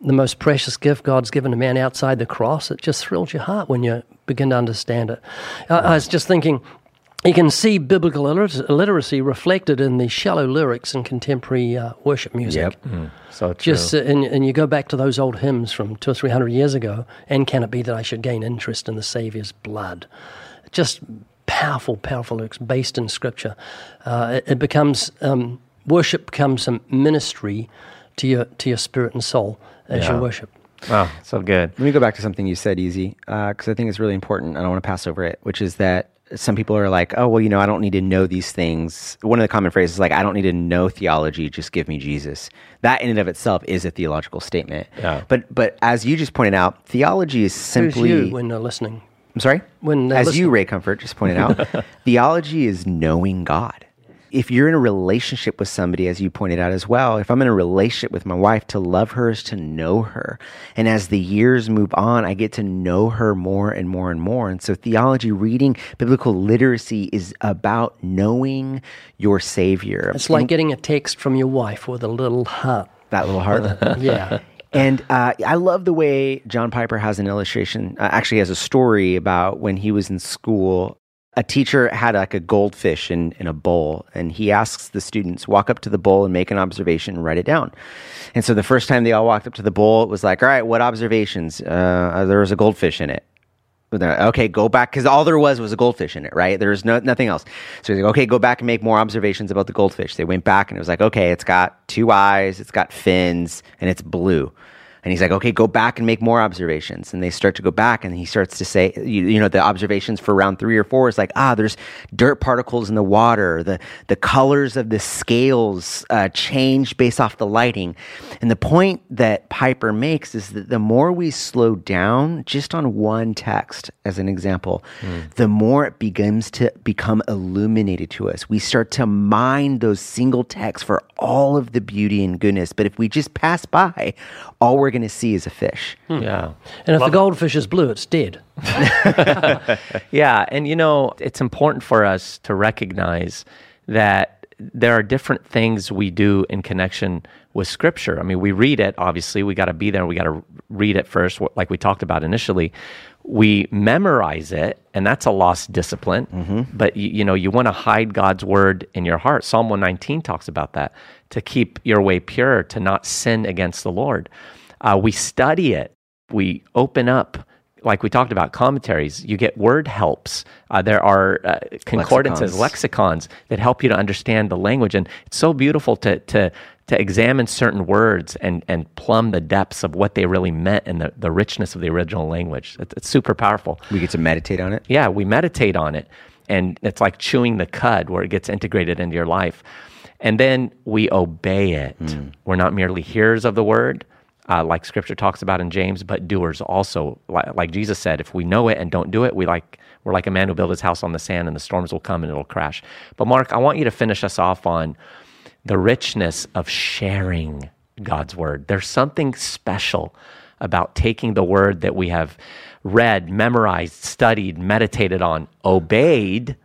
the most precious gift God's given to man outside the cross. It just thrills your heart when you begin to understand it. I, I was just thinking. You can see biblical illiter- illiteracy reflected in the shallow lyrics in contemporary uh, worship music. Yep. So true. Just uh, and, and you go back to those old hymns from two or three hundred years ago. And can it be that I should gain interest in the Saviour's blood? Just powerful, powerful lyrics based in Scripture. Uh, it, it becomes um, worship becomes a ministry to your to your spirit and soul as Yeah. you worship. oh, so good. Let me go back to something you said, E.Z, because I think it's really important. and I don't want to pass over it, which is that some people are like, oh, well, you know, I don't need to know these things. One of the common phrases is like, I don't need to know theology, just give me Jesus. That in and of itself is a theological statement. Yeah. But but as you just pointed out, theology is simply Who's simply you when they're listening? I'm sorry? When they're As you. Ray Comfort, just pointed out, [laughs] theology is knowing God. If you're in a relationship with somebody, as you pointed out as well, if I'm in a relationship with my wife, to love her is to know her. And as the years move on, I get to know her more and more and more. And so theology, reading biblical literacy is about knowing your Savior. It's like getting a text from your wife with a little heart. that little heart. [laughs] Yeah. And uh, I love the way John Piper has an illustration, uh, actually, has a story about when he was in school. A teacher had like a goldfish in, in a bowl, and he asks the students, walk up to the bowl and make an observation and write it down. And so the first time they all walked up to the bowl, it was like, all right, what observations? Uh, there was a goldfish in it. Okay, go back because all there was was a goldfish in it, right? There was no nothing else. So he's like, okay, go back and make more observations about the goldfish. They went back and it was like, okay, it's got two eyes, it's got fins, and it's blue. And he's like, okay, go back and make more observations. And they start to go back, and he starts to say, you, you know, the observations for round three or four is like, ah, there's dirt particles in the water. The the colors of the scales uh, change based off the lighting. And the point that Piper makes is that the more we slow down, just on one text, as an example, the more it begins to become illuminated to us. We start to mine those single texts for all of the beauty and goodness. But if we just pass by, all we're going to see is a fish. Hmm. Yeah. And if the goldfish is blue, it's dead. [laughs] Yeah, and you know, it's important for us to recognize that there are different things we do in connection with scripture. I mean, we read it, obviously, we got to be there, we got to read it first, like we talked about initially. We memorize it, and that's a lost discipline. Mm-hmm. But you, you know, you want to hide God's word in your heart. Psalm 119 talks about that to keep your way pure, to not sin against the Lord. Uh, we study it, we open up like we talked about commentaries you get word helps uh, there are uh, concordances lexicons. that help you to understand the language and it's so beautiful to to to examine certain words and and plumb the depths of what they really meant and the, the richness of the original language it's, it's super powerful We get to meditate on it. yeah, we meditate on it. And it's like chewing the cud where it gets integrated into your life. And then we obey it. We're not merely hearers of the word, uh, like scripture talks about in James, but doers also. Like, like Jesus said, if we know it and don't do it, we like, we're like a man who built his house on the sand and the storms will come and it'll crash. But Mark, I want you to finish us off on the richness of sharing God's word. There's something special about taking the word that we have read, memorized, studied, meditated on, obeyed,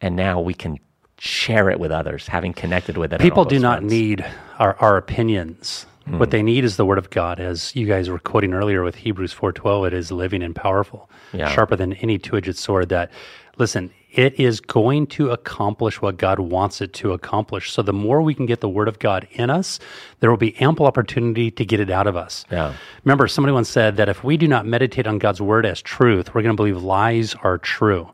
and now we can share it with others, having connected with it. People do not need our, our opinions. Hmm. What they need is the word of God, as you guys were quoting earlier with Hebrews four twelve. It is living and powerful, Yeah. sharper than any two edged sword. That listen, it is going to accomplish what God wants it to accomplish. So the more we can get the word of God in us, there will be ample opportunity to get it out of us. Yeah. Remember, somebody once said that if we do not meditate on God's word as truth, we're going to believe lies are true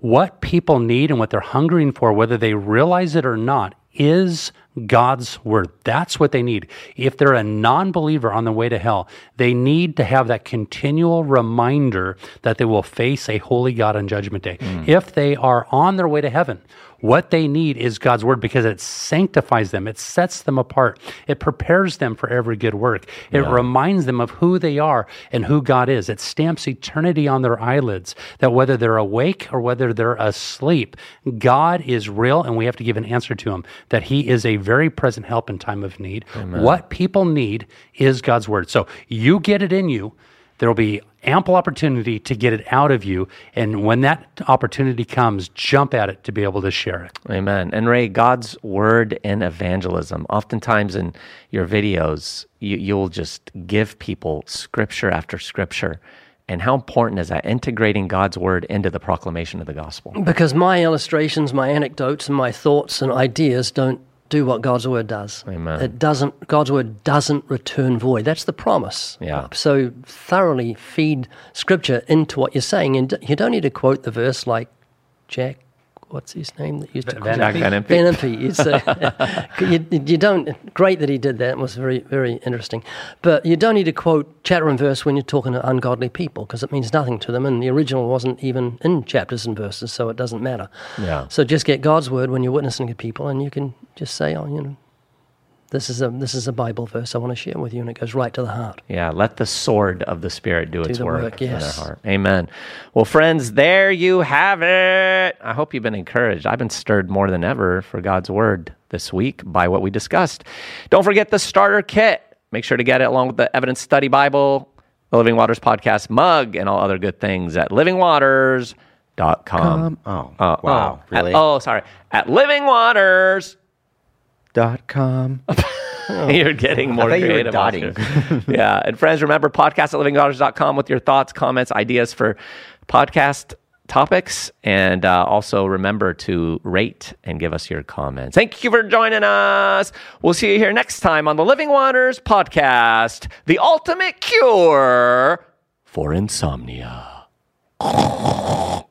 what people need and what they're hungering for, whether they realize it or not, is God's word. That's what they need. If they're a non believer on the way to hell, they need to have that continual reminder that they will face a holy God on Judgment Day. Mm. If they are on their way to heaven, what they need is God's word because it sanctifies them, it sets them apart, it prepares them for every good work, it reminds them of who they are and who God is. It stamps eternity on their eyelids that whether they're awake or whether they're asleep, God is real and we have to give an answer to him that he is a very present help in time of need. What people need is God's word. So you get it in you. There will be ample opportunity to get it out of you. And when that opportunity comes, jump at it to be able to share it. Amen. And Ray, God's word in evangelism. Oftentimes in your videos, you, you'll just give people scripture after scripture. And how important is that? Integrating God's word into the proclamation of the gospel. Because my illustrations, my anecdotes, and my thoughts and ideas don't do what God's word does. Amen. It doesn't. God's word doesn't return void. That's the promise. Yeah. So thoroughly feed Scripture into what you're saying, and you don't need to quote the verse like Jack. What's his name that used to Van quote Impe? Van Impe. Van Impe. It's, uh, you, you don't. Great that he did that. It was very very interesting. But you don't need to quote chapter and verse when you're talking to ungodly people because it means nothing to them, and the original wasn't even in chapters and verses, so it doesn't matter. Yeah. So just get God's word when you're witnessing to people, and you can just say, "Oh, you know, this is a this is a Bible verse I want to share with you," and it goes right to the heart. Yeah, let the sword of the Spirit do, its the work, work, in their heart. Amen. Well, friends, there you have it. I hope you've been encouraged. I've been stirred more than ever for God's word this week by what we discussed. Don't forget the starter kit. Make sure to get it along with the Evidence Study Bible, the Living Waters podcast mug, and all other good things at livingwaters.com. Um, oh, Uh, wow, oh, at- really? oh, sorry. At Living Waters. Dot com. [laughs] You're getting more were creative. [laughs] yeah. And friends, remember podcast at livingwaters.com with your thoughts, comments, ideas for podcast topics. And uh, also remember to rate and give us your comments. Thank you for joining us. We'll see you here next time on the Living Waters podcast, the ultimate cure for insomnia. [laughs]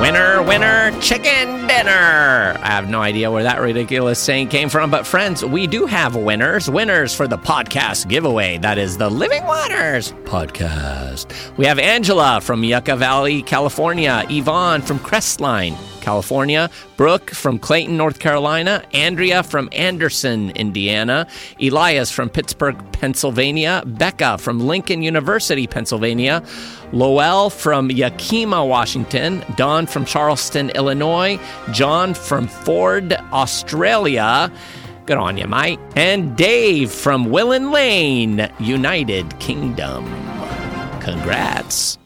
Winner, winner, chicken dinner. I have no idea where that ridiculous saying came from, but friends, we do have winners. Winners for the podcast giveaway. That is the Living Waters podcast. We have Angela from Yucca Valley, California, Yvonne from Crestline, California, Brooke from Clayton, North Carolina, Andrea from Anderson, Indiana, Elias from Pittsburgh, Pennsylvania, Becca from Lincoln University, Pennsylvania, Lowell from Yakima, Washington, Don from Charleston, Illinois, John from Ford, Australia. Good on you, mate. And Dave from Willen Lane, United Kingdom. Congrats.